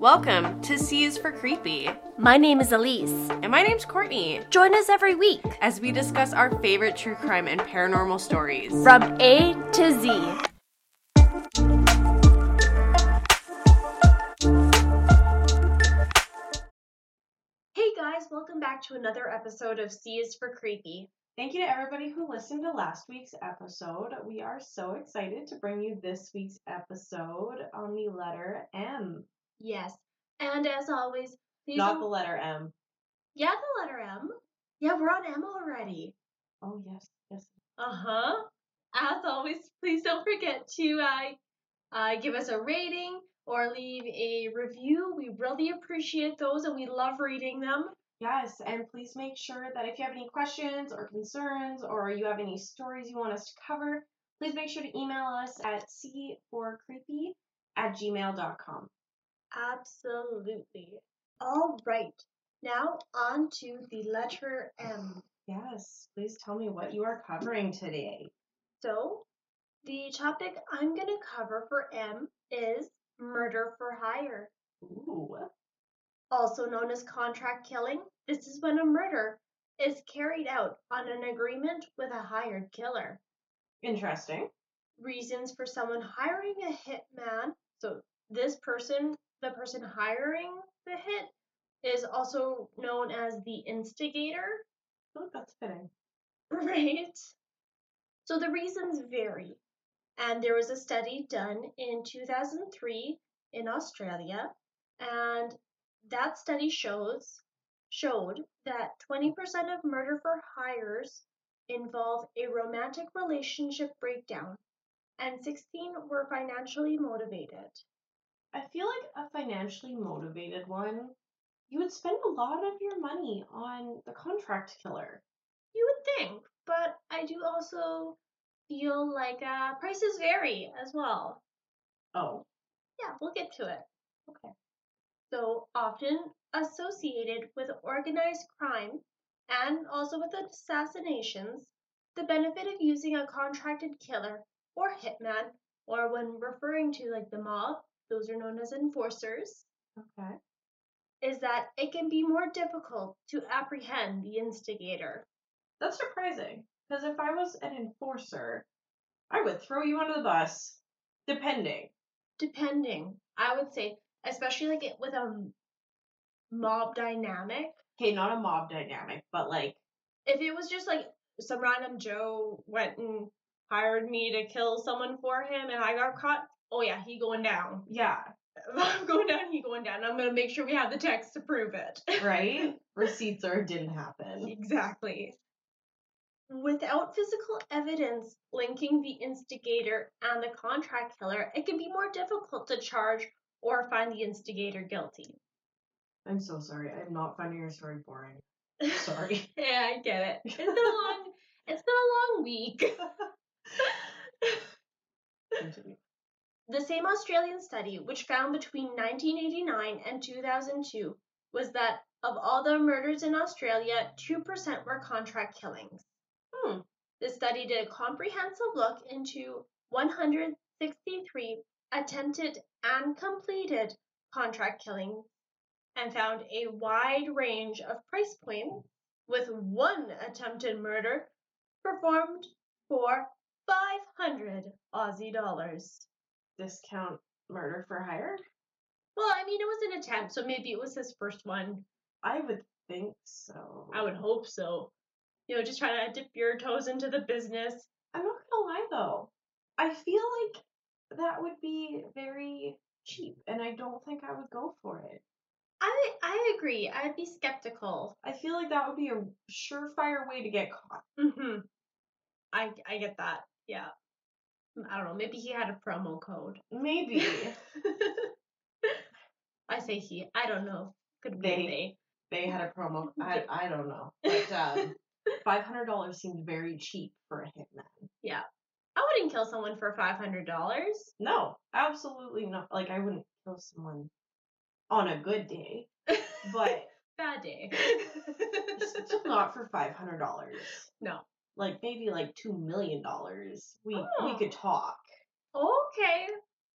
Welcome to C is for Creepy. My name is Elyse. And my name's Kourtney. Join us every week as we discuss our favorite true crime and paranormal stories from A to Z. Hey guys, welcome back to another episode of C is for Creepy. Thank you to everybody who listened to last week's episode. We are so excited to bring you this week's episode on the letter M. Yes, and as always, please. Not don't... the letter M. Yeah, the letter M. Yeah, we're on M already. Oh, yes, yes. Uh huh. As always, please don't forget to uh, uh, give us a rating or leave a review. We really appreciate those and we love reading them. Yes, and please make sure that if you have any questions or concerns or you have any stories you want us to cover, please make sure to email us at c4creepy at gmail.com. Absolutely. All right. Now on to the letter M. Yes, please tell me what you are covering today. So, the topic I'm going to cover for M is murder for hire. Ooh also known as contract killing. This is when a murder is carried out on an agreement with a hired killer. Interesting. Reasons for someone hiring a hitman. So, this person, the person hiring the hit, is also known as the instigator. Oh, that's fitting. Right? So, the reasons vary. And there was a study done in 2003 in Australia, and that study shows showed that 20% of murder for hires involve a romantic relationship breakdown and 16 were financially motivated. I feel like a financially motivated one, you would spend a lot of your money on the contract killer. You would think, but I do also feel like uh, prices vary as well. Oh. Yeah, we'll get to it. Okay so often associated with organized crime and also with assassinations, the benefit of using a contracted killer or hitman, or when referring to like the mob, those are known as enforcers. Okay. Is that it can be more difficult to apprehend the instigator. That's surprising, because if I was an enforcer, I would throw you under the bus, depending. Depending. I would say especially like it with a mob dynamic. Okay, not a mob dynamic, but like if it was just like some random Joe went and hired me to kill someone for him and I got caught, oh yeah, he going down. Yeah. I'm going down, he going down. I'm gonna make sure we have the text to prove it. right? Receipts or it didn't happen. Exactly. Without physical evidence linking the instigator and the contract killer, it can be more difficult to charge or find the instigator guilty. I'm so sorry. I'm not finding your story boring. Sorry. yeah, I get it. It's been a long it's been a long week. The same Australian study, which found between 1989 and 2002, was that of all the murders in Australia, 2% were contract killings. Hmm. The study did a comprehensive look into 163 attempted and completed contract killings and found a wide range of price points, with one attempted murder performed for 500 Aussie dollars. Discount murder for hire? Well, I mean, it was an attempt, so maybe it was his first one. I would think so. I would hope so. You know, just trying to dip your toes into the business. I'm not gonna lie though. I feel like that would be very cheap, and I don't think I would go for it. I I agree. I'd be skeptical. I feel like that would be a surefire way to get caught. Mhm. I I get that. Yeah. I don't know. Maybe he had a promo code. Maybe. I say he. I don't know. Could be they. They, they had a promo. I I don't know. But um, five hundred dollars seemed very cheap for a hitman. Yeah. I wouldn't kill someone for five hundred dollars. No, absolutely not. Like I wouldn't kill someone on a good day, but bad day. still not for five hundred dollars. No, like maybe like two million dollars. We oh. we could talk. Okay.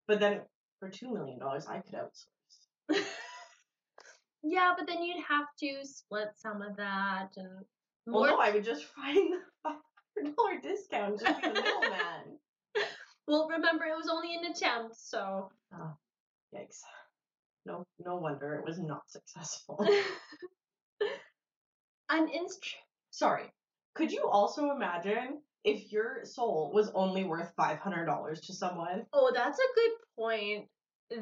But then for two million dollars, I could outsource. Yeah, but then you'd have to split some of that and Well, no, I would just find the five hundred dollar discount, just be the middleman. well, remember it was only an attempt, so ah, Yikes! No, no wonder it was not successful. an inst. Sorry. Could you also imagine if your soul was only worth five hundred dollars to someone? Oh, that's a good point.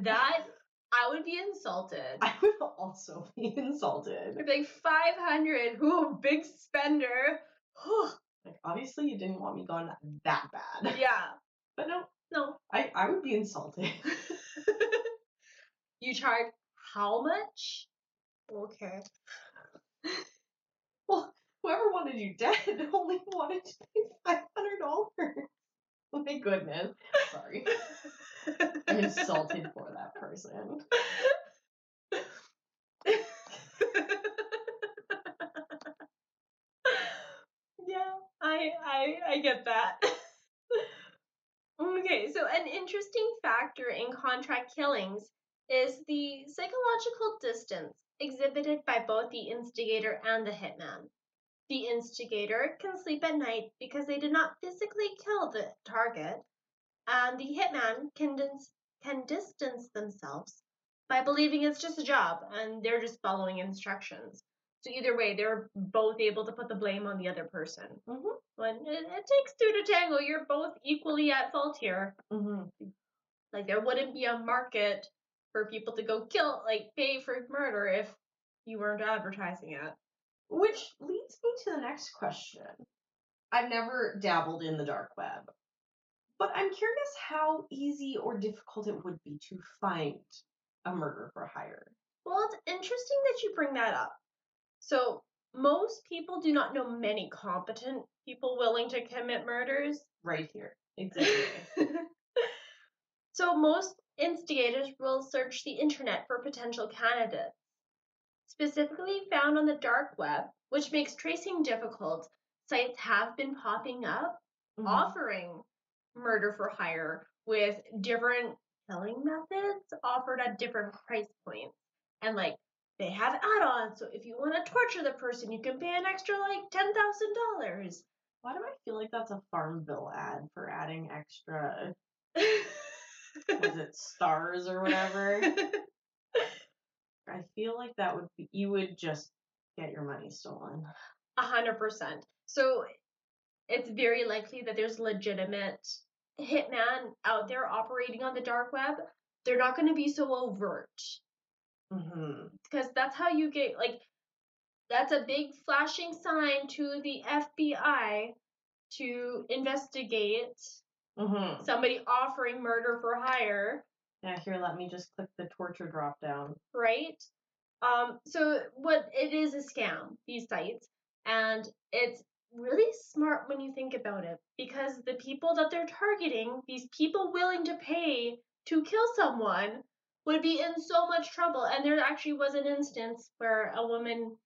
That I would be insulted. I would also be insulted. I'd be like five hundred. Ooh, big spender. Like, obviously, you didn't want me gone that bad. yeah. But no, No. I, I would be insulted. You charge how much? Okay. Whoever wanted you dead only wanted to pay five hundred dollars. My goodness. Sorry. I'm insulted for that person. yeah, I I I get that. okay, so an interesting factor in contract killings is the psychological distance exhibited by both the instigator and the hitman. The instigator can sleep at night because they did not physically kill the target, and the hitman can dis- can distance themselves by believing it's just a job and they're just following instructions. So either way, they're both able to put the blame on the other person. Mhm. When it, it takes two to tango, you're both equally at fault here. Mm-hmm. Like there wouldn't be a market for people to go kill, like pay for murder if you weren't advertising it. Which leads me to the next question. I've never dabbled in the dark web, but I'm curious how easy or difficult it would be to find a murder for hire. Well, it's interesting that you bring that up. So most people do not know many competent people willing to commit murders. Right here. Exactly. so most instigators will search the internet for potential candidates. Specifically found on the dark web, which makes tracing difficult, sites have been popping up Mhm. offering murder for hire with different killing methods offered at different price points. And like they have add-ons, so if you want to torture the person, you can pay an extra like ten thousand dollars. Why do I feel like that's a Farmville ad for adding extra, was it stars or whatever? I feel like that would be, you would just get your money stolen. A hundred percent. So it's very likely that there's legitimate hitman out there operating on the dark web. They're not going to be so overt Mm-hmm. because that's how you get like that's a big flashing sign to the FBI to investigate Mm-hmm. somebody offering murder for hire, Yeah, here, let me just click the torture drop down. right? Um, so what it is a scam, these sites, and it's really smart when you think about it because the people that they're targeting, these people willing to pay to kill someone, would be in so much trouble. And there actually was an instance where a woman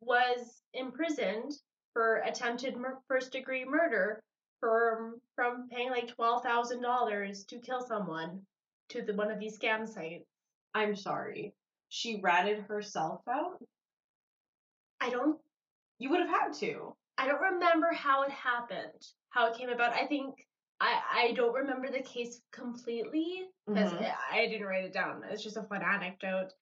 was imprisoned for attempted mur- first degree murder from from paying like twelve thousand dollars to kill someone to the one of these scam sites. I'm sorry. She ratted herself out? I don't You would have had to. I don't remember how it happened, how it came about. I think I I don't remember the case completely because Mhm. I, I didn't write it down. It's just a fun anecdote.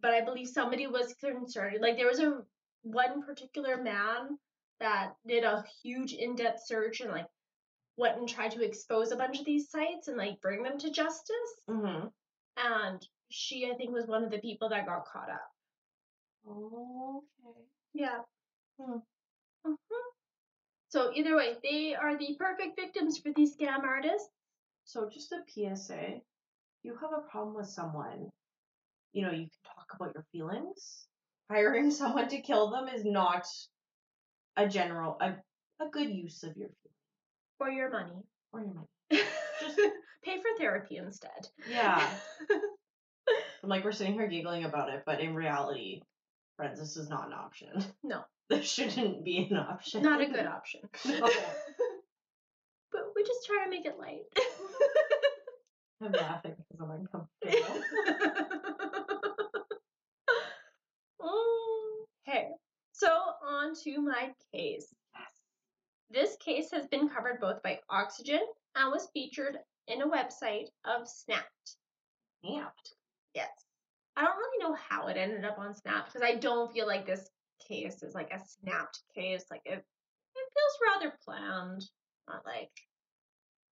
But I believe somebody was concerned. Like there was a one particular man that did a huge in-depth search and like went and tried to expose a bunch of these sites and like bring them to justice. Mm-hmm. And she, I think, was one of the people that got caught up. Okay. Yeah. Hmm. hmm So either way, they are the perfect victims for these scam artists. So just a PSA. You have a problem with someone, you know, you can talk about your feelings. Hiring someone to kill them is not a general a, a good use of your for your money. or your money. Just pay for therapy instead. Yeah. I'm like we're sitting here giggling about it, but in reality, friends, this is not an option. No. This shouldn't be an option. Not a good option. No. but we just try to make it light. I'm laughing because I'm uncomfortable. Um, hey, so on to my case. This case has been covered both by Oxygen and was featured in a website of Snapped. Snapped. Yes. I don't really know how it ended up on Snapped because I don't feel like this case is like a snapped case. Like it, it feels rather planned. Not like,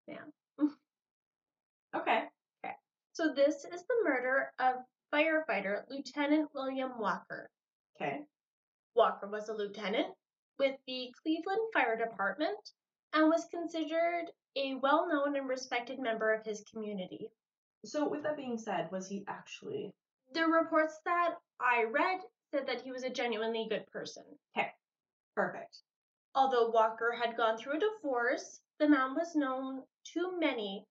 yeah. okay. Okay. So this is the murder of firefighter Lieutenant William Walker. Okay. Walker was a lieutenant with the Cleveland Fire Department and was considered a well known and respected member of his community. So with that being said, was he actually The reports that I read said that he was a genuinely good person. Okay, perfect? Although Walker had gone through a divorce, the man was known to many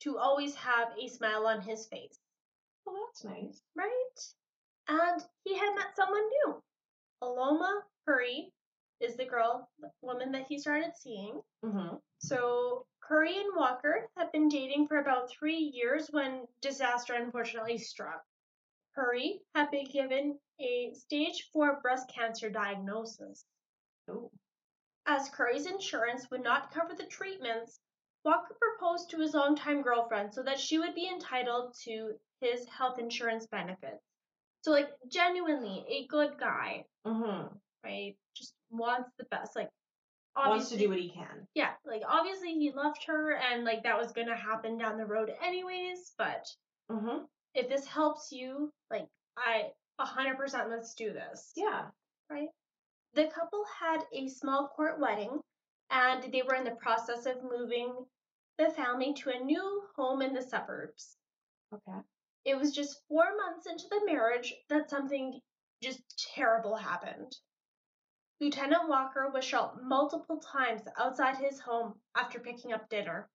to always have a smile on his face, Well, that's nice. right? And he had met someone new. Aloma Curry is the girl, the woman that he started seeing. Mm-hmm. So Curry and Walker have been dating for about three years when disaster unfortunately struck. Curry had been given a stage four breast cancer diagnosis. Oh. As Curry's insurance would not cover the treatments, Walker proposed to his longtime girlfriend so that she would be entitled to his health insurance benefits. So, like, genuinely a good guy, Mm-hmm. Right? Just wants the best. Like, Wants to do what he can. yeah, like obviously he loved her and like that was gonna happen down the road anyways, but Mm-hmm. if this helps you, like I a hundred percent let's do this. Yeah. Right? The couple had a small court wedding and they were in the process of moving the family to a new home in the suburbs. Okay. It was just four months into the marriage that something just terrible happened. Lieutenant Walker was shot multiple times outside his home after picking up dinner.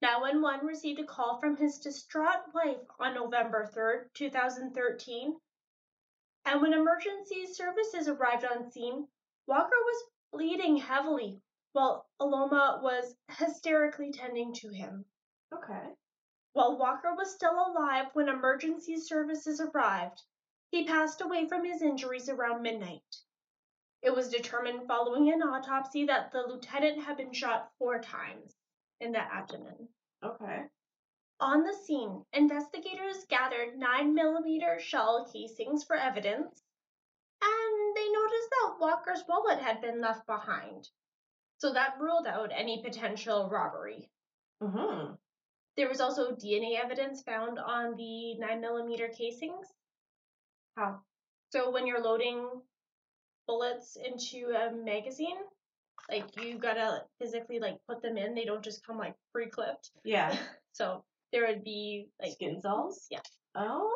911 received a call from his distraught wife on November 3, 2013. And when emergency services arrived on scene, Walker was bleeding heavily while Aloma was hysterically tending to him. Okay. While Walker was still alive when emergency services arrived, he passed away from his injuries around midnight. It was determined following an autopsy that the lieutenant had been shot four times in the abdomen. Okay. On the scene, investigators gathered 9mm shell casings for evidence, and they noticed that Walker's wallet had been left behind. So that ruled out any potential robbery. Mm-hmm. There was also DNA evidence found on the 9mm casings. How? So when you're loading bullets into a magazine, like you gotta physically like put them in. They don't just come like pre-clipped. Yeah. So there would be like Skin cells? Yeah. Oh,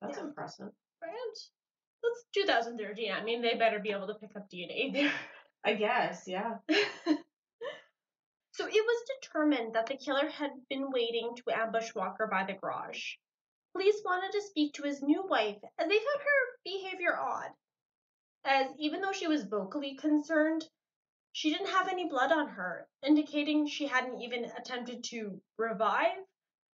that's Yeah. impressive. right. That's 2013. I mean, they better be able to pick up DNA there. I guess, yeah. so it was determined that the killer had been waiting to ambush Walker by the garage. Police wanted to speak to his new wife as they found her behavior odd. As even though she was vocally concerned, she didn't have any blood on her, indicating she hadn't even attempted to revive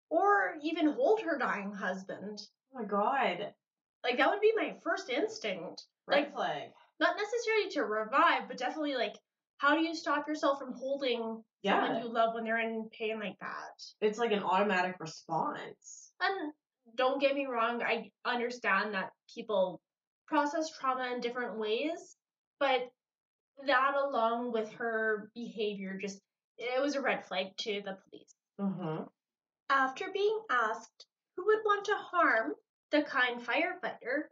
or even hold her dying husband. Oh my god. Like, that would be my first instinct. Red Like, flag. not necessarily to revive, but definitely like how do you stop yourself from holding Yeah. someone you love when they're in pain like that? It's like an automatic response. And don't get me wrong, I understand that people process trauma in different ways, but that along with her behavior just it was a red flag to the police. Mm-hmm. After being asked who would want to harm the kind firefighter,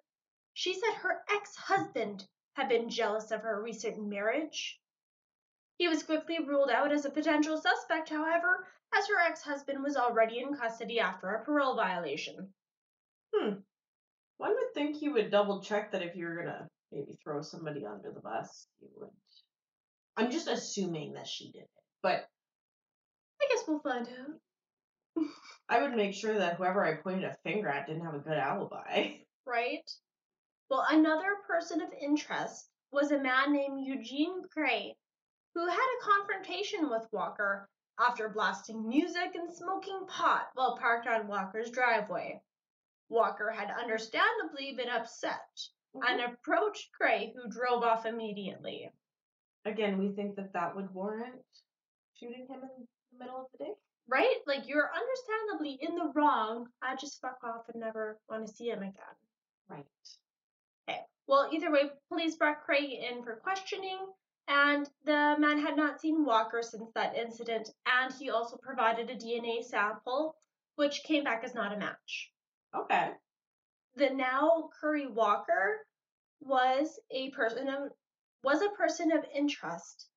she said her ex husband had been jealous of her recent marriage. He was quickly ruled out as a potential suspect, however, as her ex husband was already in custody after a parole violation. One would think you would double check that if you were gonna maybe throw somebody under the bus, you would. I'm just assuming that she did it, but I guess we'll find out. I would make sure that whoever I pointed a finger at didn't have a good alibi. Right? Well, another person of interest was a man named Eugene Gray, who had a confrontation with Walker after blasting music and smoking pot while parked on Walker's driveway. Walker had understandably been upset, mm-hmm. and approached Gray, who drove off immediately. Again, we think that that would warrant shooting him in the middle of the day. Right? Like, you're understandably in the wrong. I just fuck off and never want to see him again. Right. Okay. Well, either way, police brought Craig in for questioning, and the man had not seen Walker since that incident, and he also provided a DNA sample, which came back as not a match. Okay. The now Curry Walker was a person of was a person of interest,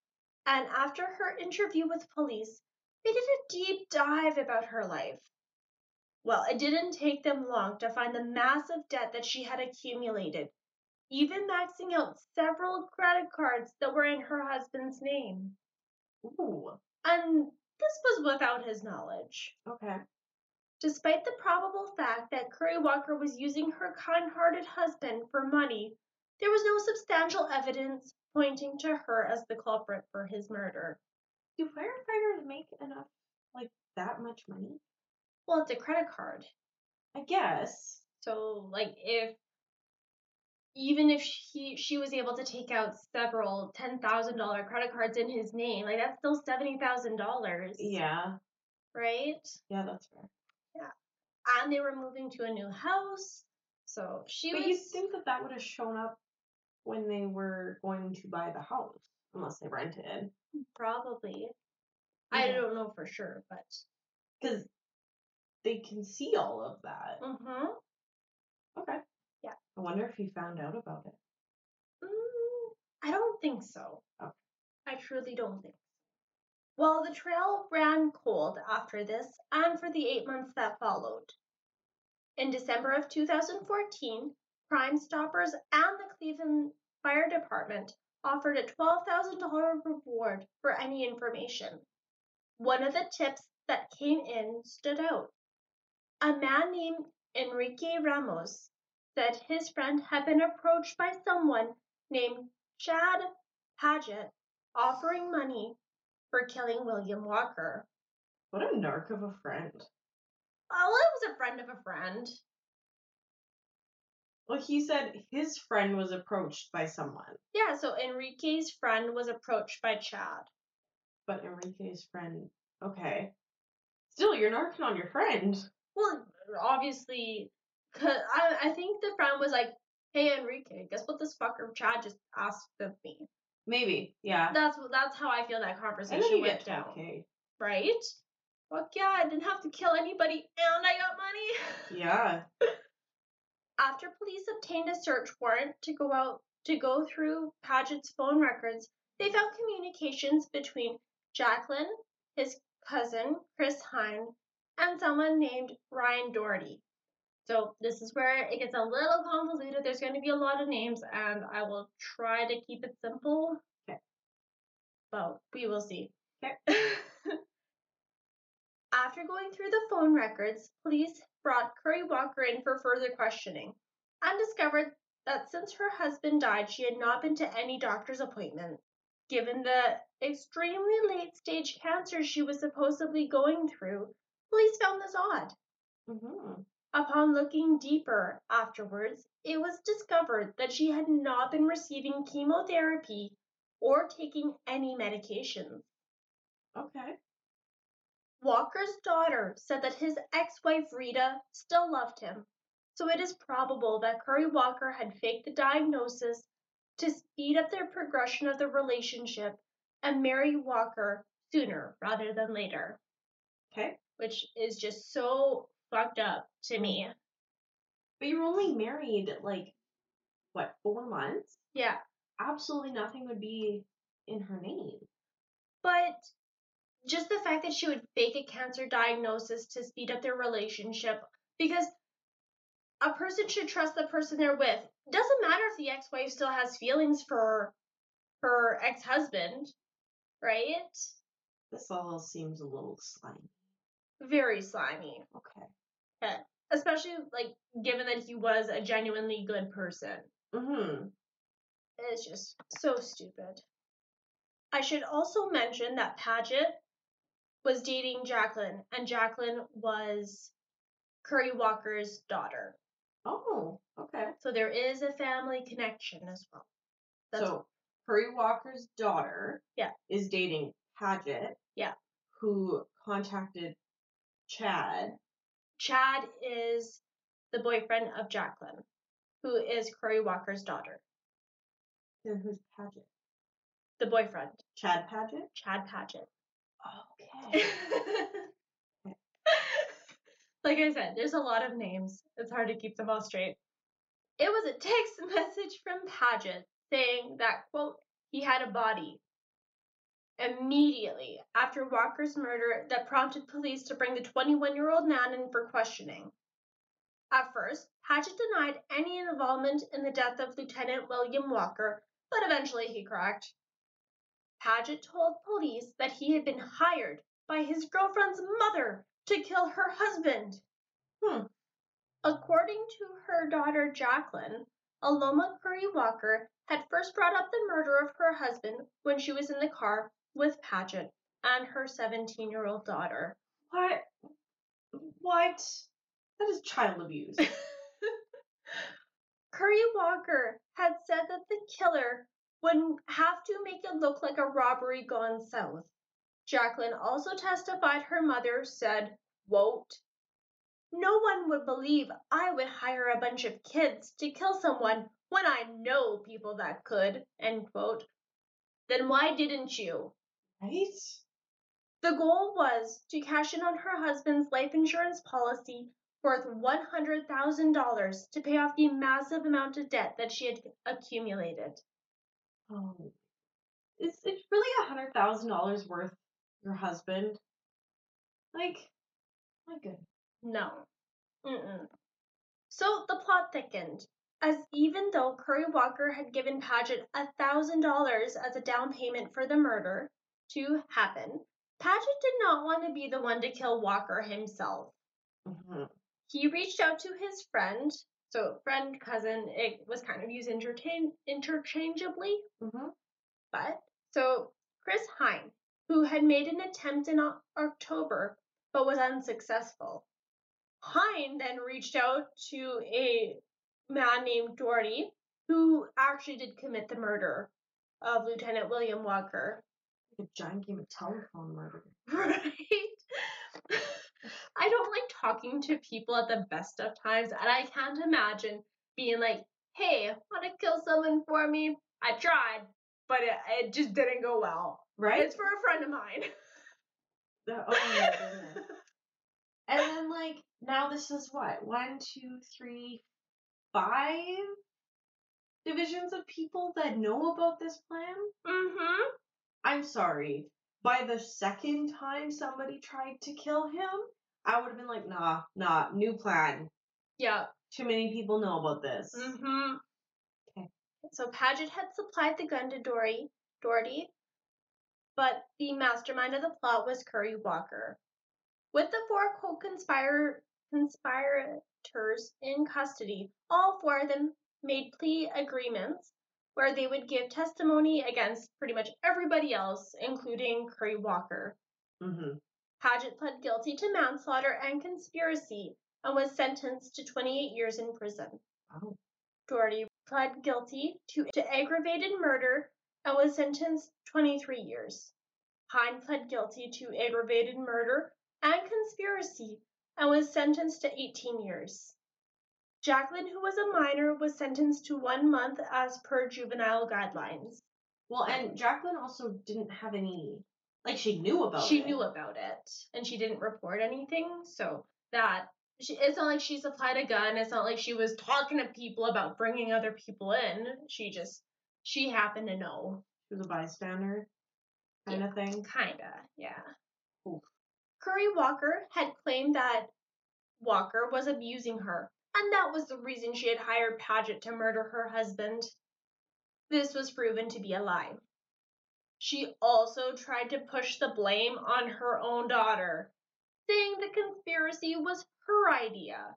and after her interview with police, they did a deep dive about her life. Well, it didn't take them long to find the massive debt that she had accumulated, even maxing out several credit cards that were in her husband's name. Ooh. And this was without his knowledge. Okay. Despite the probable fact that Curry Walker was using her kind hearted husband for money, there was no substantial evidence pointing to her as the culprit for his murder. Do firefighters make enough, like that much money? Well, it's a credit card. I guess. So, like, if even if she she was able to take out several ten thousand dollar credit cards in his name, like that's still seventy thousand dollars. Yeah. Right. Yeah, that's fair. And they were moving to a new house, so she But was. you'd think that that would have shown up when they were going to buy the house, unless they rented. Probably. I don't know for sure, but. Because they can see all of that. Mm-hmm. Okay. Yeah. I wonder if he found out about it. Mm, I don't think so. Okay. I truly don't think so. Well, the trail ran cold after this and for the eight months that followed. In December of 2014, Crime Stoppers and the Cleveland Fire Department offered a $12,000 reward for any information. One of the tips that came in stood out. A man named Enrique Ramos said his friend had been approached by someone named Chad Paget offering money for killing William Walker. What a narc of a friend. Oh, well, it was a friend of a friend. Well, he said his friend was approached by someone, Yeah, so Enrique's friend was approached by Chad. but Enrique's friend. Okay. Still, you're narking on your friend. Well, obviously, 'cause I, I think the friend was like, hey, Enrique, guess what this fucker Chad just asked of me? Maybe. Yeah. That's that's how I feel that conversation went down. 12K. Right? Fuck yeah, I didn't have to kill anybody and I got money. Yeah. After police obtained a search warrant to go out to go through Paget's phone records, they found communications between Jacqueline, his cousin Chris Hine, and someone named Ryan Doherty. So this is where it gets a little convoluted. There's going to be a lot of names, and I will try to keep it simple. Okay. Well, we will see. Okay. After going through the phone records, police brought Curry Walker in for further questioning and discovered that since her husband died, she had not been to any doctor's appointment. Given the extremely late stage cancer she was supposedly going through, police found this odd. Mm-hmm. Upon looking deeper afterwards, it was discovered that she had not been receiving chemotherapy or taking any medications. Okay. Walker's daughter said that his ex wife Rita still loved him, so it is probable that Curry Walker had faked the diagnosis to speed up their progression of the relationship and marry Walker sooner rather than later, Okay. which is just so fucked up to me. But you were only married like what four months? Yeah, Absolutely nothing would be in her name. but just the fact that she would fake a cancer diagnosis to speed up their relationship because a person should trust the person they're with. Doesn't matter if the ex-wife still has feelings for her ex-husband, right? This all seems a little slimy. Very slimy, Okay. Especially like given that he was a genuinely good person. Mm-hmm. It's just so stupid. I should also mention that Paget was dating Jacqueline, and Jacqueline was Curry Walker's daughter. Oh, okay. So there is a family connection as well. That's so Curry Walker's daughter Yeah. is dating Paget. Yeah. Who contacted Chad. Chad is the boyfriend of Jacqueline, who is Curry Walker's daughter. Then who's Paget? The boyfriend, Chad Paget? Chad Paget. Okay. like I said, there's a lot of names. It's hard to keep them all straight. It was a text message from Paget saying that, quote, he had a body. Immediately after Walker's murder, that prompted police to bring the 21 year old man in for questioning. At first, Paget denied any involvement in the death of Lieutenant William Walker, but eventually he cracked. Paget told police that he had been hired by his girlfriend's mother to kill her husband. Hmm. According to her daughter Jacqueline, Aloma Curry Walker had first brought up the murder of her husband when she was in the car with Paget and her 17 year old daughter. What? What? That is child abuse. Curry Walker had said that the killer would have to make it look like a robbery gone south. Jacqueline also testified her mother said, quote, No one would believe I would hire a bunch of kids to kill someone when I know people that could, end quote. Then why didn't you? Right? The goal was to cash in on her husband's life insurance policy worth $100,000 to pay off the massive amount of debt that she had accumulated. Oh. Is it really a hundred thousand dollars worth your husband? Like, my good. No. Mm-mm. So the plot thickened, as even though Curry Walker had given Paget $1,000 as a down payment for the murder to happen, Paget did not want to be the one to kill Walker himself. Mhm. he reached out to his friend. So friend, cousin, it was kind of used interchange interchangeably. Mhm. But so Chris Hine, who had made an attempt in O- October but was unsuccessful. Hine then reached out to a man named Doherty, who actually did commit the murder of Lieutenant William Walker. A giant game of telephone murder. Right? I don't like talking to people at the best of times, and I can't imagine being like, hey, want to kill someone for me? I tried, but it, it just didn't go well. Right? It's for a friend of mine. Oh my goodness. And then like now this is what one, two, three, five divisions of people that know about this plan. mm-hmm. I'm sorry. By the second time somebody tried to kill him, I would have been like, nah, nah, new plan. Yeah. Too many people know about this. Mm-hmm. Okay. So Paget had supplied the gun to Dory, Doherty, but the mastermind of the plot was Curry Walker. With the four co-conspirator conspirators in custody, all four of them made plea agreements where they would give testimony against pretty much everybody else, including Curry Walker. Mm-hmm. Paget pled guilty to manslaughter and conspiracy and was sentenced to 28 years in prison. Oh. Doherty pled guilty to, to aggravated murder and was sentenced 23 years. Hine pled guilty to aggravated murder and conspiracy and was sentenced to 18 years. Jacqueline, who was a minor, was sentenced to one month as per juvenile guidelines. Well, and Jacqueline also didn't have any, like she knew about she it. knew about it and she didn't report anything so that she, it's not like she supplied a gun it's not like she was talking to people about bringing other people in she just she happened to know She was a bystander, kind of thing. kinda yeah Oof. curry walker had claimed that walker was abusing her and that was the reason she had hired paget to murder her husband this was proven to be a lie she also tried to push the blame on her own daughter, saying the conspiracy was her idea.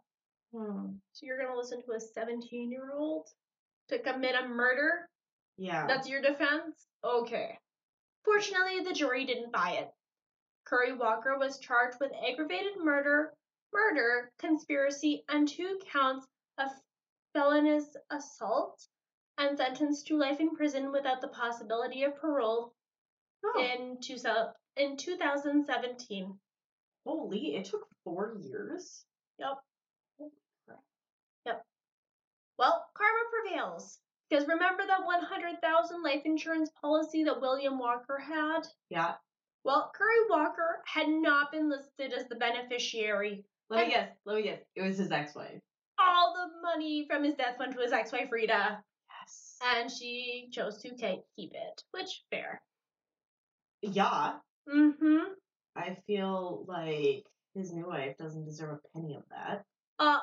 Hmm. So you're going to listen to a 17 year old to commit a murder? Yeah. That's your defense? Okay. Fortunately, the jury didn't buy it. Curry Walker was charged with aggravated murder, murder, conspiracy, and two counts of felonious assault and sentenced to life in prison without the possibility of parole Oh, in, two, in 2017. holy! It took four years. Yep. Crap. Well, karma prevails. Because remember that 100,000 life insurance policy that William Walker had? Yeah. Well, Curry Walker had not been listed as the beneficiary. Let me guess. Let me guess. It was his ex-wife. All the money from his death went to his ex-wife Rita, Yes. and she chose to take, keep it, which fair. Yeah. Mm-hmm. I feel like his new wife doesn't deserve a penny of that. Uh,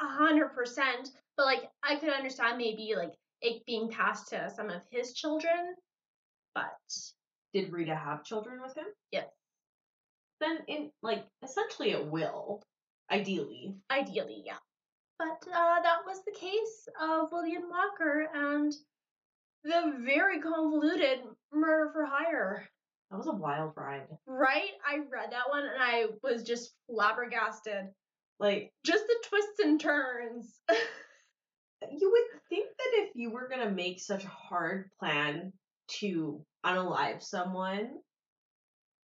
a hundred percent. But like, I could understand maybe like it being passed to some of his children, but Did Rita have children with him? Yes. Then, in like, essentially, it will. Ideally. ideally, yeah. But uh, that was the case of William Walker and the very convoluted murder for hire. That was a wild ride. Right? I read that one and I was just flabbergasted. Like, Just the twists and turns. you would think that if you were gonna make such a hard plan to unalive someone,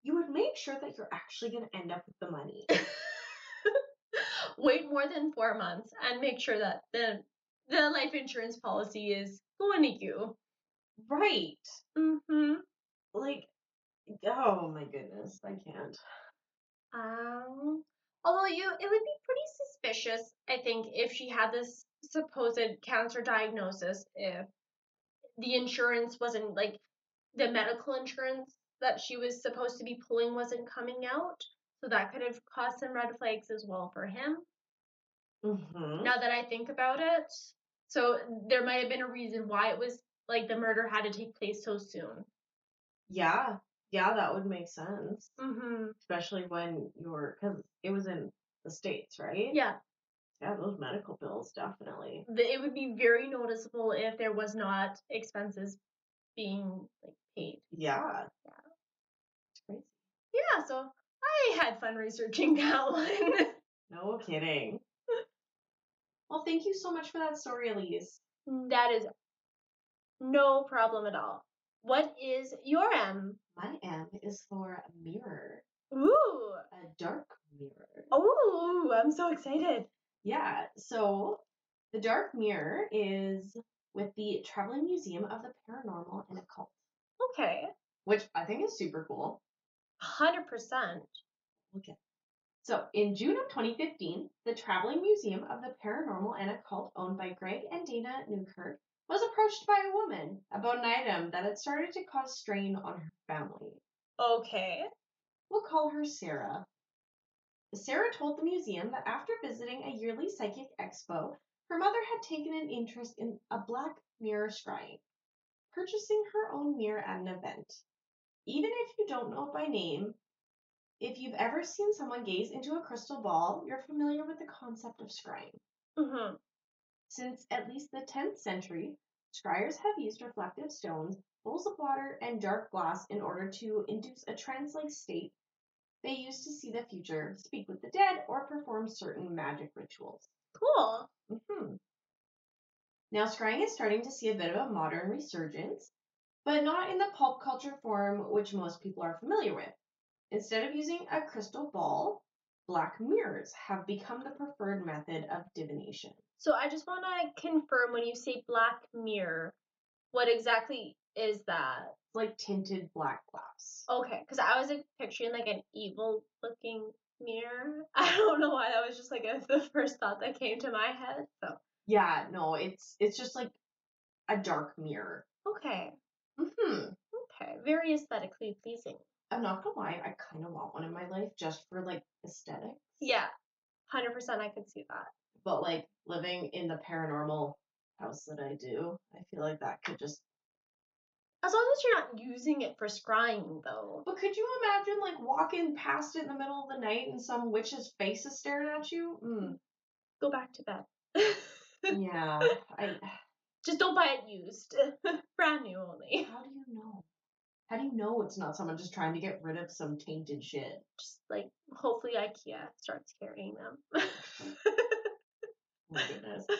you would make sure that you're actually gonna end up with the money. Wait more than four months and make sure that the the life insurance policy is going to you. right. Mm-hmm. Like, oh my goodness, I can't. Um, although you, it would be pretty suspicious, I think, if she had this supposed cancer diagnosis, if the insurance wasn't like the medical insurance that she was supposed to be pulling wasn't coming out. So that could have caused some red flags as well for him. Mm-hmm. Now that I think about it, so there might have been a reason why it was like the murder had to take place so soon. Yeah, yeah, that would make sense. Mm-hmm. Especially when you're, because it was in the States, right? Yeah, Yeah, those medical bills, definitely. it would be very noticeable if there was not expenses being like paid. Yeah. Yeah. It's crazy. Yeah, so I had fun researching that one. No kidding. well, thank you so much for that story, Elyse. Mm, that is no problem at all. What is your M? My M is for a mirror, Ooh, a dark mirror. oh, I'm so excited. Yeah, so the Dark Mirror is with the Traveling Museum of the Paranormal and Occult, Okay, which I think is super cool. Hundred percent. Okay. So, in June of 2015, the Traveling Museum of the Paranormal and Occult, owned by Greg and Dana Newkirk, was approached by a woman about an item that had started to cause strain on her family. Okay. We'll call her Sarah. Sarah told the museum that after visiting a yearly psychic expo, her mother had taken an interest in a black mirror scrying, purchasing her own mirror at an event. Even if you don't know it by name, if you've ever seen someone gaze into a crystal ball, you're familiar with the concept of scrying. Mm-hmm. Since at least the 10th century, scryers have used reflective stones, bowls of water, and dark glass in order to induce a trance like state they use to see the future, speak with the dead, or perform certain magic rituals. Cool. hmm Now, scrying is starting to see a bit of a modern resurgence, but not in the pulp culture form which most people are familiar with. Instead of using a crystal ball, black mirrors have become the preferred method of divination. So I just want to confirm when you say black mirror, what exactly is that? like tinted black glass. Okay, because I was like, picturing like an evil looking mirror. I don't know why that was just like a, the first thought that came to my head. So Yeah, no, it's it's just like a dark mirror. okay, hmm okay, very aesthetically pleasing. I'm not gonna lie, I kind of want one in my life just for like aesthetics. Yeah, hundred percent, I could see that. But like living in the paranormal house that I do, I feel like that could just. As long as you're not using it for scrying, though. But could you imagine like walking past it in the middle of the night and some witch's face is staring at you? Mm. Go back to bed. Yeah, I. Just don't buy it used. Brand new only. How do you know? How do you know it's not someone just trying to get rid of some tainted shit? Just like hopefully IKEA starts carrying them. Oh my goodness.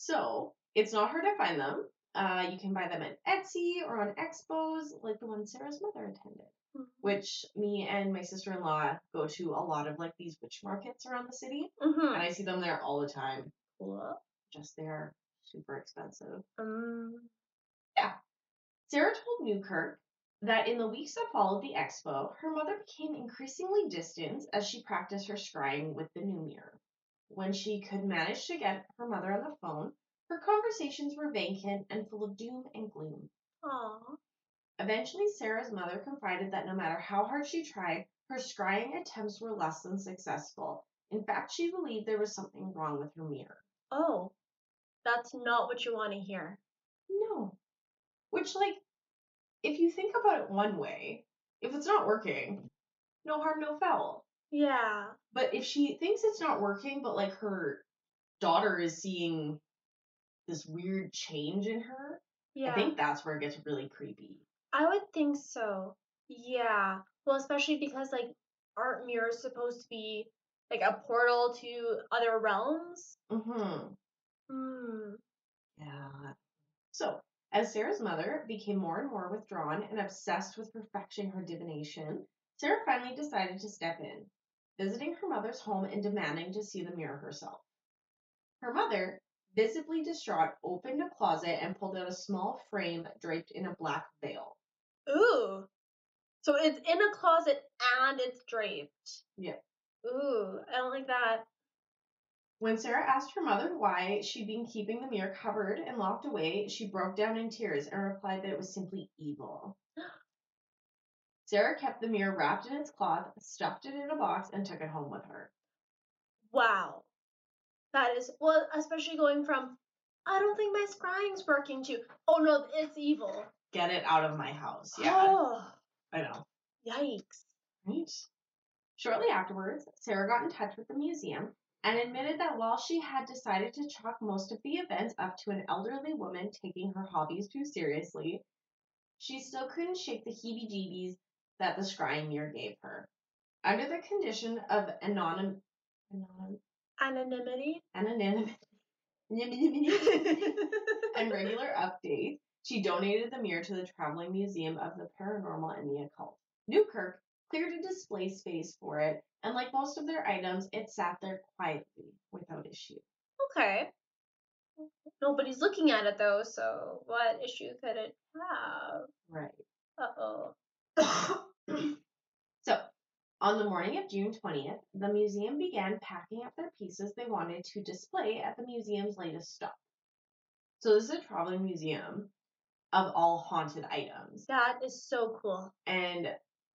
So it's not hard to find them. Uh, you can buy them at Etsy or on expos, like the one Sarah's mother attended, which me and my sister in law go to a lot of like these witch markets around the city, Mm-hmm. and I see them there all the time. Cool. Just they're super expensive. Um, yeah. Sarah told Newkirk that in the weeks that followed the expo, her mother became increasingly distant as she practiced her scrying with the new mirror. When she could manage to get her mother on the phone, her conversations were vacant and full of doom and gloom. aw. Eventually, Sarah's mother confided that no matter how hard she tried, her scrying attempts were less than successful. In fact, she believed there was something wrong with her mirror. Oh, that's not what you want to hear. No. Which, like, if you think about it one way, if it's not working, no harm, no foul. Yeah. But if she thinks it's not working, but like her daughter is seeing this weird change in her, Yeah. I think that's where it gets really creepy. I would think so. Yeah. Well, especially because like aren't mirrors supposed to be like a portal to other realms? Mm-hmm. Hmm. Yeah. So, as Sarah's mother became more and more withdrawn and obsessed with perfecting her divination, Sarah finally decided to step in, visiting her mother's home and demanding to see the mirror herself. Her mother, visibly distraught, opened a closet and pulled out a small frame draped in a black veil. Ooh. So it's in a closet and it's draped. Yeah. Ooh, I don't like that. When Sarah asked her mother why she'd been keeping the mirror covered and locked away, she broke down in tears and replied that it was simply evil. Sarah kept the mirror wrapped in its cloth, stuffed it in a box, and took it home with her. Wow. That is well, especially going from I don't think my scrying's working to oh no, it's evil. Get it out of my house. Yeah, Oh, I know. yikes. Right? Shortly afterwards, Sarah got in touch with the museum and admitted that while she had decided to chalk most of the events up to an elderly woman taking her hobbies too seriously, she still couldn't shake the heebie jeebies that the scrying mirror gave her. Under the condition of anonym, anonym, Anonymity. anonymity and regular updates, she donated the mirror to the Traveling Museum of the Paranormal and the Occult. Newkirk cleared a display space for it, and like most of their items, it sat there quietly without issue. Okay. Nobody's looking at it though, so what issue could it have? Right. Uh oh. so, on the morning of June 20th, the museum began packing up their pieces they wanted to display at the museum's latest stop. So, this is a traveling museum of all haunted items. That is so cool. and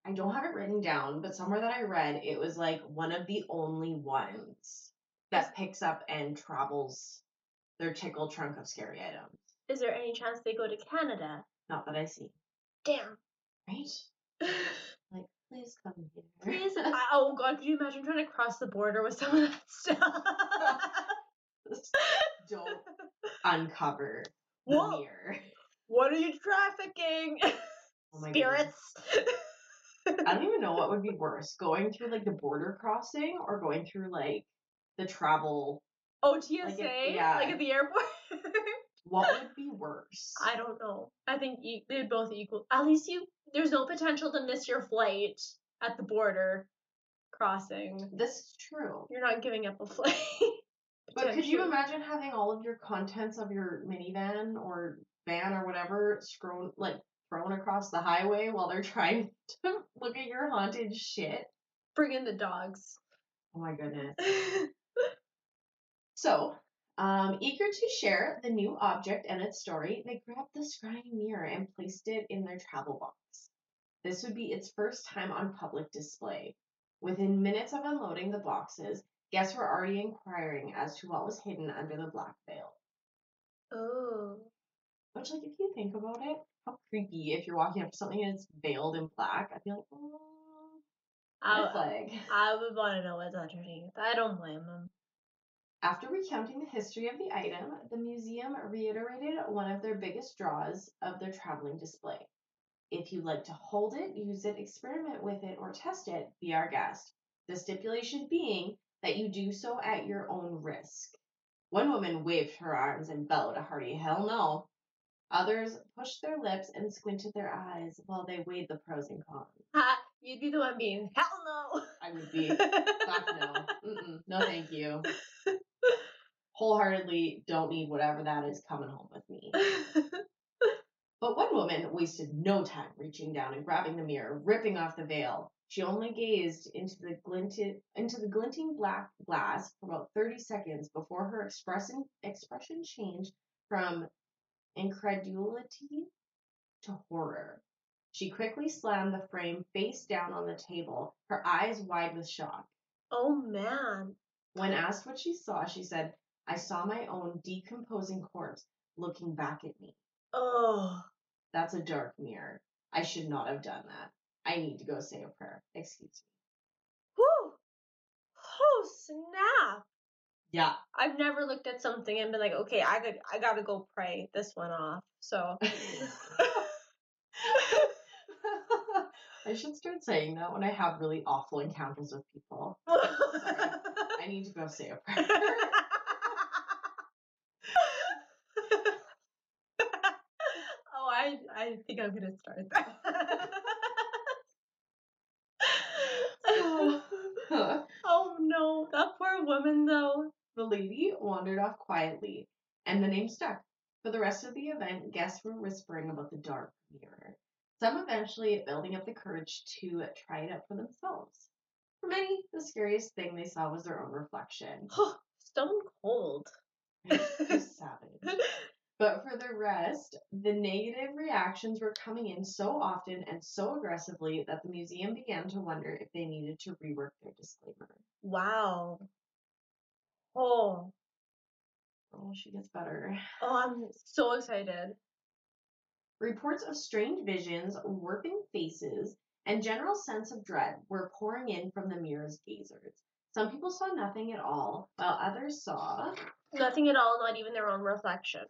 I don't have it written down, but somewhere that I read, it was like one of the only ones that picks up and travels their tickle trunk of scary items. Is there any chance they go to Canada? Not that I see. Damn. Right? Like, please come here. Please. I, oh god, could you imagine trying to cross the border with some of that stuff? don't uncover the Whoa. mirror. what are you trafficking? Oh. Spirits. I don't even know what would be worse, going through like the border crossing or going through like the travel. Oh, TSA? Like it- yeah. Like at the airport? What would be worse? I don't know. I think e- they're both equal. At least you, there's no potential to miss your flight at the border crossing. This is true. You're not giving up a flight. But could you imagine having all of your contents of your minivan or van or whatever scroll like thrown across the highway while they're trying to look at your haunted shit? Bring in the dogs. Oh my goodness. So, um, eager to share the new object and its story, they grabbed the scrying mirror and placed it in their travel box. This would be its first time on public display. Within minutes of unloading the boxes, guests were already inquiring as to what was hidden under the black veil. oh. Which, like, if you think about it, how creepy if you're walking up to something and it's veiled in black. I'd be like, oh, I, flag. I would want to know what's underneath. I don't blame them. After recounting the history of the item, the museum reiterated one of their biggest draws of their traveling display. If you like to hold it, use it, experiment with it, or test it, be our guest. The stipulation being that you do so at your own risk. One woman waved her arms and bellowed a hearty hell no. Others pushed their lips and squinted their eyes while they weighed the pros and cons. Ha, you'd be the one being hell no. I would be, fuck no. Mm-mm, no, thank you. Wholeheartedly don't need whatever that is coming home with me. But one woman wasted no time reaching down and grabbing the mirror, ripping off the veil. She only gazed into the glinted into the glinting black glass for about thirty seconds before her expression expression changed from incredulity to horror. She quickly slammed the frame face down on the table, her eyes wide with shock. oh man. When asked what she saw, she said, I saw my own decomposing corpse looking back at me. Oh. That's a dark mirror. I should not have done that. I need to go say a prayer. Excuse me. Whew. Oh snap. Yeah. I've never looked at something and been like, okay, I could I gotta go pray this one off. So I should start saying that when I have really awful encounters with people. I need to go say a prayer. oh, I I think I'm gonna start that. oh no, that poor woman though. The lady wandered off quietly, and the name stuck. For the rest of the event, guests were whispering about the dark mirror, some eventually building up the courage to try it out for themselves. For many, the scariest thing they saw was their own reflection. Stone cold. Savage. But for the rest, the negative reactions were coming in so often and so aggressively that the museum began to wonder if they needed to rework their disclaimer. Wow. Oh, Oh, she gets better. oh, I'm so excited. Reports of strange visions, warping faces, and general sense of dread were pouring in from the mirror's gazers. Some people saw nothing at all, while others saw Nothing at all, not even their own reflection.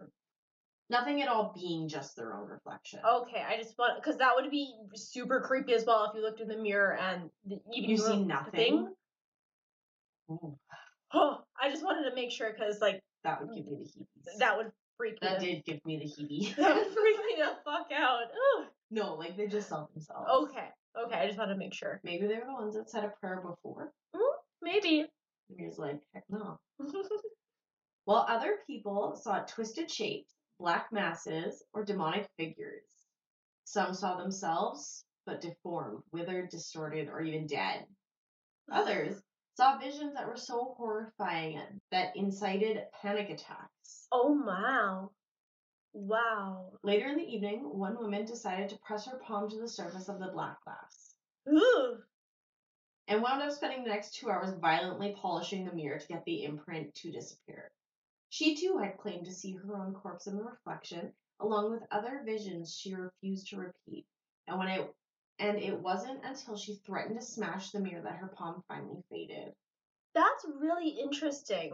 nothing at all being just their own reflection. Okay, I just want because that would be super creepy as well if you looked in the mirror and You the see thing. nothing? Oh, I just wanted to make sure because like that would give me the heebies. that would freak me. That the- did give me the heebie. that would freak me the fuck out. Ugh. no, like they just saw themselves. Okay, okay, I just wanted to make sure. Maybe they're the ones that said a prayer before. Hmm, maybe. And was like, heck no. While other people saw twisted shapes, black masses, or demonic figures. Some saw themselves, but deformed, withered, distorted, or even dead. Others saw visions that were so horrifying that incited panic attacks. oh wow, wow. Later in the evening, one woman decided to press her palm to the surface of the black glass Ooh. and wound up spending the next two hours violently polishing the mirror to get the imprint to disappear. She too had claimed to see her own corpse in the reflection, along with other visions she refused to repeat. And when it and it wasn't until she threatened to smash the mirror that her palm finally faded. That's really interesting.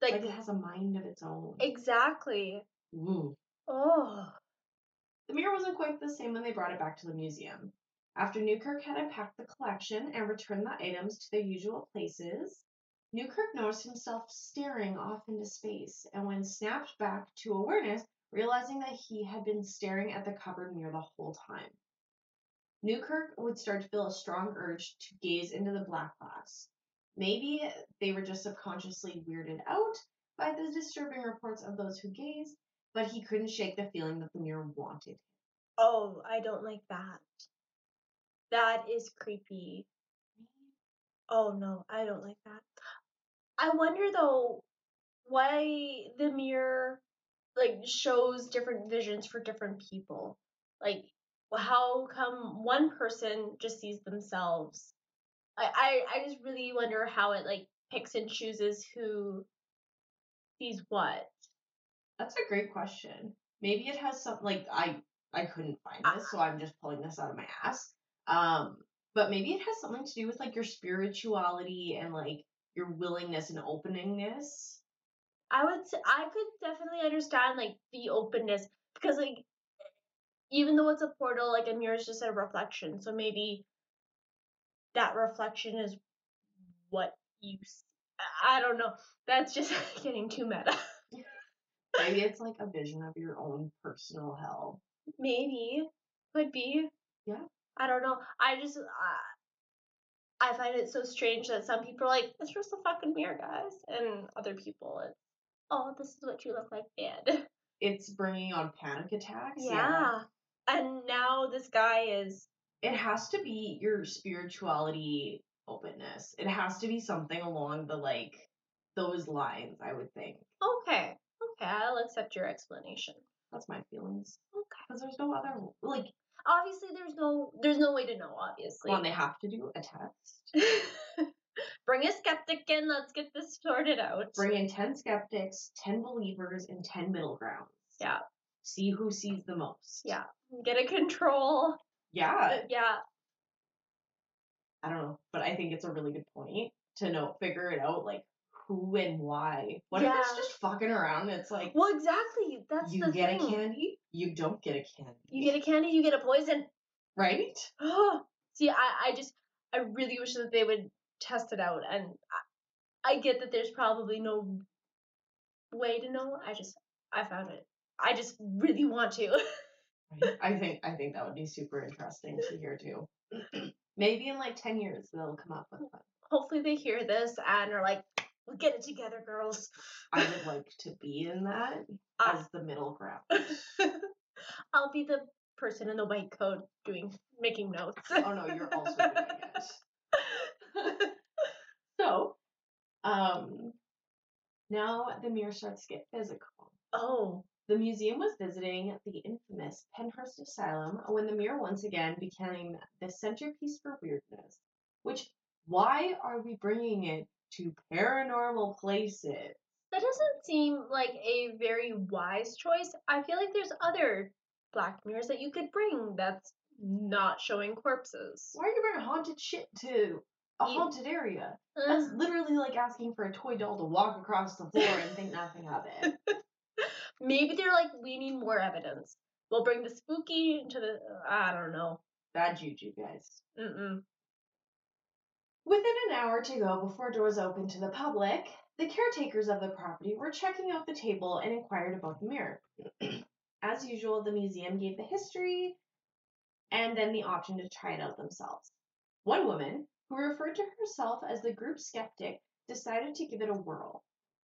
Like, Like, it has a mind of its own. exactly. Ooh. Oh. The mirror wasn't quite the same when they brought it back to the museum. After Newkirk had unpacked the collection and returned the items to their usual places, Newkirk noticed himself staring off into space, and when snapped back to awareness, realizing that he had been staring at the cupboard mirror the whole time. Newkirk would start to feel a strong urge to gaze into the black glass. Maybe they were just subconsciously weirded out by the disturbing reports of those who gazed, but he couldn't shake the feeling that the mirror wanted him. Oh, I don't like that. That is creepy. Oh no, I don't like that. I wonder though why the mirror like shows different visions for different people. Like how come one person just sees themselves? I, I, I just really wonder how it like picks and chooses who sees what. That's a great question. Maybe it has some like I I couldn't find this, so I'm just pulling this out of my ass. Um, but maybe it has something to do with like your spirituality and like your willingness and openingness. I would I could definitely understand like the openness because like even though it's a portal, like a mirror is just a reflection. So maybe that reflection is what you see. I don't know. That's just getting too meta. Maybe it's like a vision of your own personal hell. Maybe. Could be. Yeah. I don't know. I just. Uh, I find it so strange that some people are like, it's just a fucking mirror, guys. And other people, it's, oh, this is what you look like, dead. It's bringing on panic attacks. Yeah. And now this guy is. It has to be your spirituality openness. It has to be something along the like those lines, I would think. Okay. Okay, I'll accept your explanation. That's my feelings. Okay. Because there's no other like Obviously, there's no there's no way to know. Obviously. one they have to do a test. Bring a skeptic in. Let's get this sorted out. Bring in ten skeptics, ten believers, and ten middle grounds. Yeah. See who sees the most. Yeah. Get a control. Yeah. yeah. I don't know, but I think it's a really good point to know figure it out like who and why. What if it's just fucking around? It's like Well, exactly. That's you get thing. a candy, you don't get a candy. You get a candy. You get a poison. right? See, I, I just, I really wish that they would test it out. And I, I get that there's probably no way to know. I just, I found it. I just really want to. I think I think that would be super interesting to hear too. Maybe in like ten years they'll come up with one. Hopefully they hear this and are like, we'll get it together, girls. I would like to be in that Ah. as the middle ground. I'll be the person in the white coat doing, making notes. Oh no, you're also doing it. so, um, now the mirror starts to get physical. oh, The museum was visiting the infamous Pennhurst Asylum when the mirror once again became the centerpiece for weirdness. Which, why are we bringing it to paranormal places? that doesn't seem like a very wise choice. I feel like there's other black mirrors that you could bring that's not showing corpses. Why are you bringing haunted shit to a haunted area? Uh, That's literally like asking for a toy doll to walk across the floor and think nothing of it. maybe they're like, we need more evidence. We'll bring the spooky into the. Uh, I don't know. Bad juju, guys. Mm-mm. Within an hour to go before doors opened to the public, the caretakers of the property were checking out the table and inquired about the mirror. As usual, the museum gave the history and then the option to try it out themselves. One woman, who referred to herself as the group skeptic, decided to give it a whirl.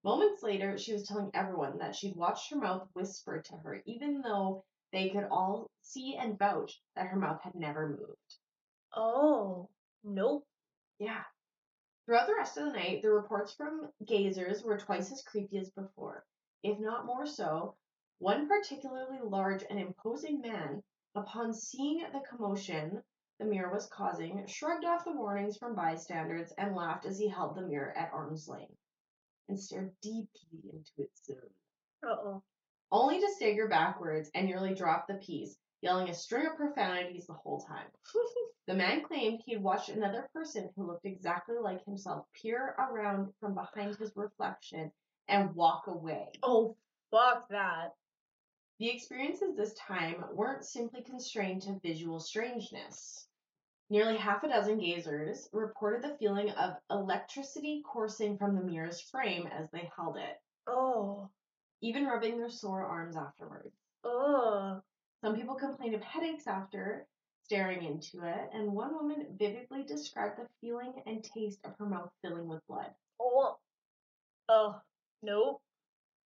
Moments later, she was telling everyone that she'd watched her mouth whisper to her, even though they could all see and vouch that her mouth had never moved. Oh, nope. Yeah. Throughout the rest of the night, the reports from gazers were twice as creepy as before, if not more so. One particularly large and imposing man, upon seeing the commotion the mirror was causing, shrugged off the warnings from bystanders and laughed as he held the mirror at arm's length and stare deeply into its zone, Uh oh. only to stagger backwards and nearly drop the piece, yelling a string of profanities the whole time. The man claimed he had watched another person who looked exactly like himself peer around from behind his reflection and walk away. Oh, fuck that. The experiences this time weren't simply constrained to visual strangeness. Nearly half a dozen gazers reported the feeling of electricity coursing from the mirror's frame as they held it, Oh. even rubbing their sore arms afterwards. Oh. Some people complained of headaches after staring into it, and one woman vividly described the feeling and taste of her mouth filling with blood. Oh. Oh. Nope.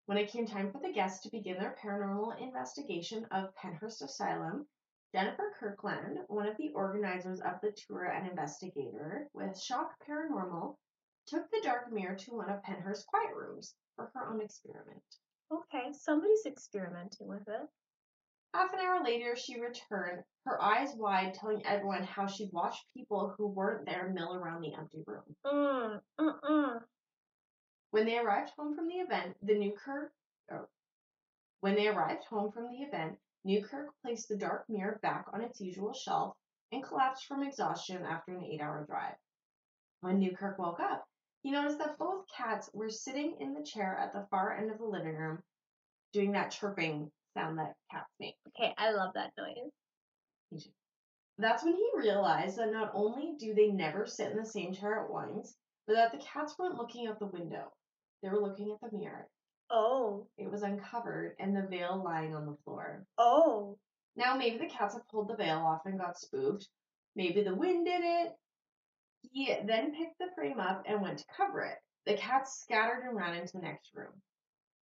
When it came time for the guests to begin their paranormal investigation of Pennhurst Asylum, Jennifer Kirkland, one of the organizers of the tour and investigator with Shock Paranormal, took the dark mirror to one of Pennhurst's quiet rooms for her own experiment. Okay, somebody's experimenting with it. Half an hour later, she returned, her eyes wide, telling everyone how she'd watched people who weren't there mill around the empty room. Mm, mm-mm. When they arrived home from the event, the Newkirk. Oh, when they arrived home from the event, Newkirk placed the dark mirror back on its usual shelf and collapsed from exhaustion after an eight-hour drive. When Newkirk woke up, he noticed that both cats were sitting in the chair at the far end of the living room, doing that chirping sound that cats make. Okay, I love that noise. That's when he realized that not only do they never sit in the same chair at once, but that the cats weren't looking out the window. They were looking at the mirror. Oh. It was uncovered and the veil lying on the floor. Oh. Now, maybe the cats have pulled the veil off and got spooked. Maybe the wind did it. He then picked the frame up and went to cover it. The cats scattered and ran into the next room.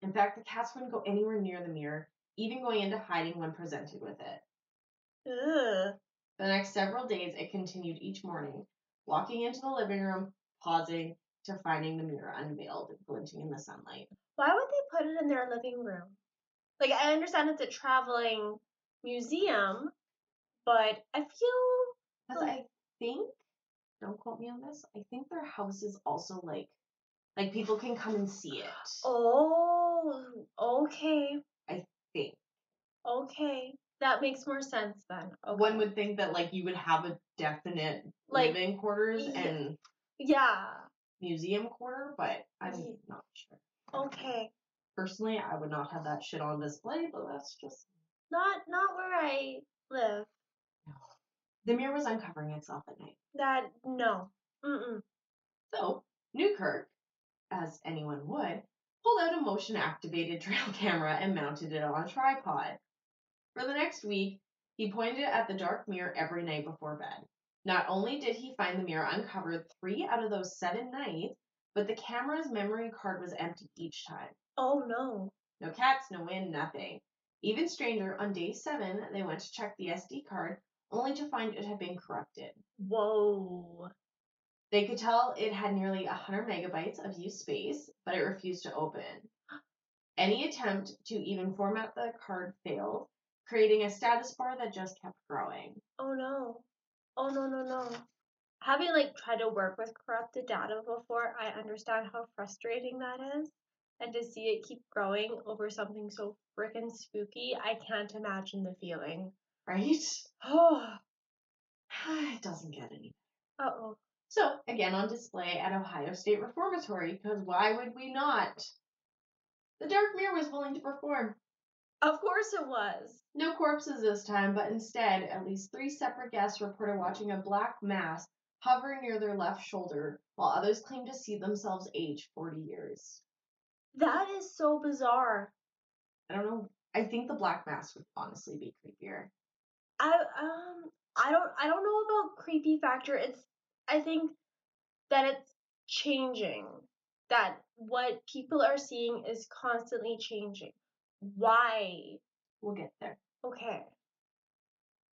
In fact, the cats wouldn't go anywhere near the mirror, even going into hiding when presented with it. Ugh. The next several days, it continued each morning, walking into the living room, pausing, to finding the mirror unveiled, glinting in the sunlight. Why would they put it in their living room? Like, I understand it's a traveling museum, but I feel like I think, don't quote me on this, I think their house is also like, like people can come and see it. Oh, okay, I think. okay. That makes more sense then. Okay. One would think that like you would have a definite Like, living quarters yeah. and Yeah. museum quarter, but I'm not sure. Okay. Personally, I would not have that shit on display, but that's just Not not where I live. the mirror was uncovering itself at night. That no. Mm-mm. So Newkirk, as anyone would, pulled out a motion activated trail camera and mounted it on a tripod. For the next week, he pointed it at the dark mirror every night before bed. Not only did he find the mirror uncovered three out of those seven nights, but the camera's memory card was empty each time. Oh no. No cats, no wind, nothing. Even stranger, on day seven, they went to check the SD card, only to find it had been corrupted. Whoa. They could tell it had nearly 100 megabytes of used space, but it refused to open. Any attempt to even format the card failed, creating a status bar that just kept growing. Oh no. Oh no no no. Having like tried to work with corrupted data before, I understand how frustrating that is. And to see it keep growing over something so frickin' spooky, I can't imagine the feeling. Right? Oh. it doesn't get any. Uh oh. So, again on display at Ohio State Reformatory, because why would we not? The Dark Mirror was willing to perform. Of course it was. No corpses this time, but instead, at least three separate guests reported watching a black mass hovering near their left shoulder, while others claimed to see themselves age 40 years. That is so bizarre. I don't know. I think the black mass would honestly be creepier. I um I don't I don't know about creepy factor. It's I think that it's changing. That what people are seeing is constantly changing. Why? We'll get there. Okay.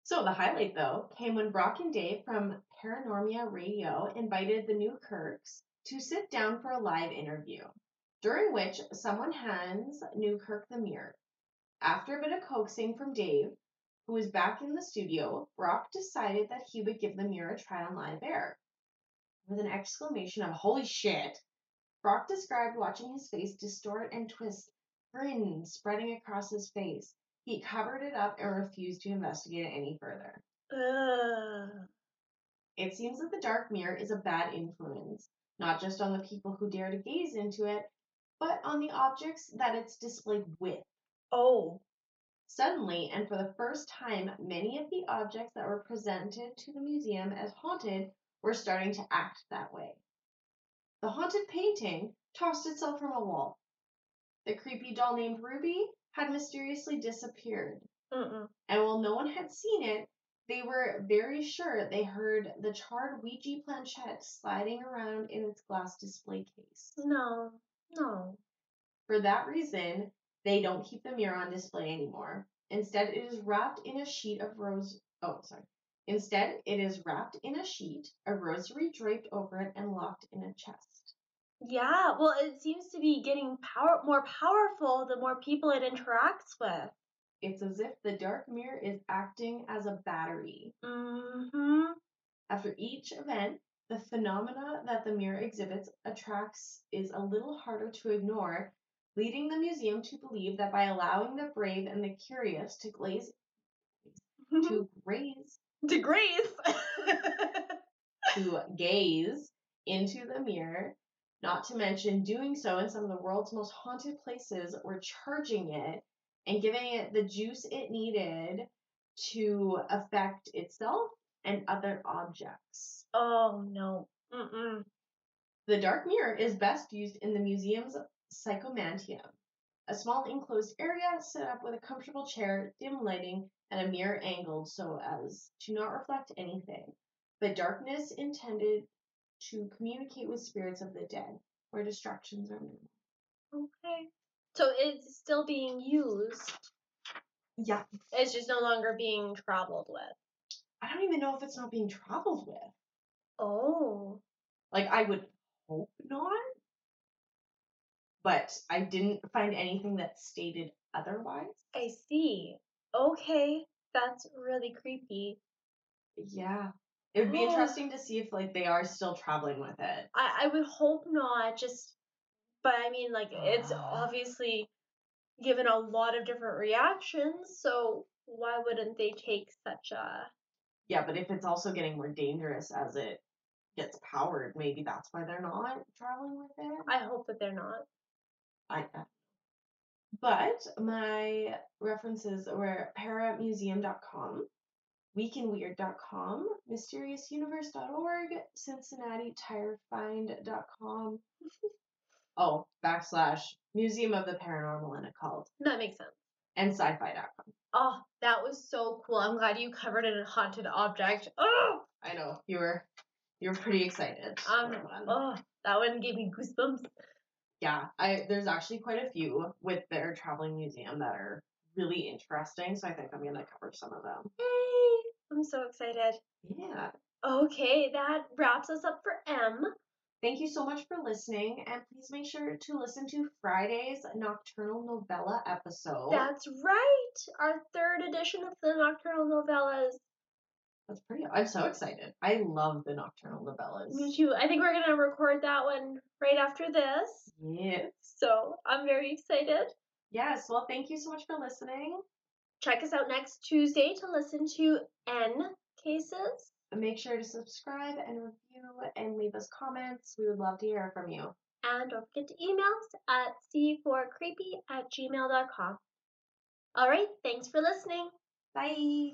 So the highlight, though, came when Brock and Dave from Paranormia Radio invited the Newkirks to sit down for a live interview, during which someone hands Newkirk the mirror. After a bit of coaxing from Dave, who was back in the studio, Brock decided that he would give the mirror a try on live air. With an exclamation of "Holy shit!" Brock described watching his face distort and twist, grin spreading across his face. He covered it up and refused to investigate it any further. Ugh. It seems that the dark mirror is a bad influence, not just on the people who dare to gaze into it, but on the objects that it's displayed with. Oh. Suddenly, and for the first time, many of the objects that were presented to the museum as haunted were starting to act that way. The haunted painting tossed itself from a wall. The creepy doll named Ruby had mysteriously disappeared, Mm-mm. and while no one had seen it, they were very sure they heard the charred Ouija planchette sliding around in its glass display case. No. No. For that reason, they don't keep the mirror on display anymore. Instead, it is wrapped in a sheet of rose. Oh, sorry. Instead, it is wrapped in a sheet, a rosary draped over it, and locked in a chest. Yeah, well it seems to be getting power more powerful the more people it interacts with. It's as if the dark mirror is acting as a battery. Mm-hmm. After each event, the phenomena that the mirror exhibits attracts is a little harder to ignore, leading the museum to believe that by allowing the brave and the curious to glaze to graze Degrees. to gaze into the mirror, not to mention doing so in some of the world's most haunted places, were charging it and giving it the juice it needed to affect itself and other objects. Oh no. Mm-mm. The dark mirror is best used in the museum's psychomantium, a small enclosed area set up with a comfortable chair, dim lighting, and a mirror angled so as to not reflect anything, but darkness intended to communicate with spirits of the dead, where distractions are minimal. Okay. So it's still being used. Yeah, It's just no longer being traveled with. I don't even know if it's not being traveled with. Oh. Like, I would hope not. But I didn't find anything that stated otherwise. I see. Okay. That's really creepy. Yeah. It would be Oh. interesting to see if like they are still traveling with it. I, I would hope not, just but I mean like it's Ah. obviously given a lot of different reactions, so why wouldn't they take such a Yeah, but if it's also getting more dangerous as it gets powered, maybe that's why they're not traveling with it. I hope that they're not. I, I but my references were paramuseum.com, weekinweird.com, mysteriousuniverse.org, cincinnatirefined.com. oh, backslash museum of the paranormal and occult, That makes sense. and sci-fi.com. Oh, that was so cool. I'm glad you covered it in haunted object. Oh, I know you were you were pretty excited. um, for oh, that one gave me goosebumps. Yeah, I there's actually quite a few with their traveling museum that are really interesting, so I think I'm gonna cover some of them. Yay! I'm so excited. Yeah. Okay, that wraps us up for M. Thank you so much for listening, and please make sure to listen to Friday's nocturnal novella episode. That's right. Our third edition of the Nocturnal Novellas. That's pretty. I'm so excited. I love the nocturnal novellas. Me too. I think we're gonna record that one right after this. Yes. So I'm very excited. Yes. Well, thank you so much for listening. Check us out next Tuesday to listen to N cases. Make sure to subscribe and review and leave us comments. We would love to hear from you. And don't forget to email us at c4creepy at gmail.com. All right, thanks for listening. Bye.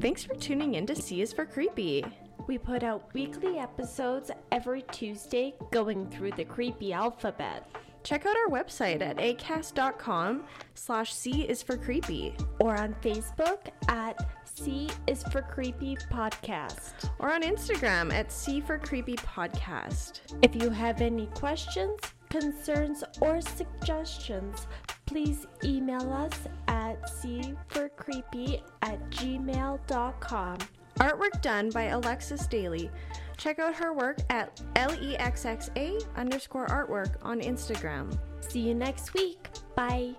Thanks for tuning in to C is for Creepy. We put out weekly episodes every Tuesday going through the creepy alphabet. Check out our website at acast.com slash C is for creepy Or on Facebook at C is for Creepy Podcast. or on Instagram at C for Creepy Podcast. If you have any questions, concerns, or suggestions, please email us at cforcreepy at gmail.com. Artwork done by Alexis Daly. Check out her work at LEXXA underscore artwork on Instagram. See you next week. Bye.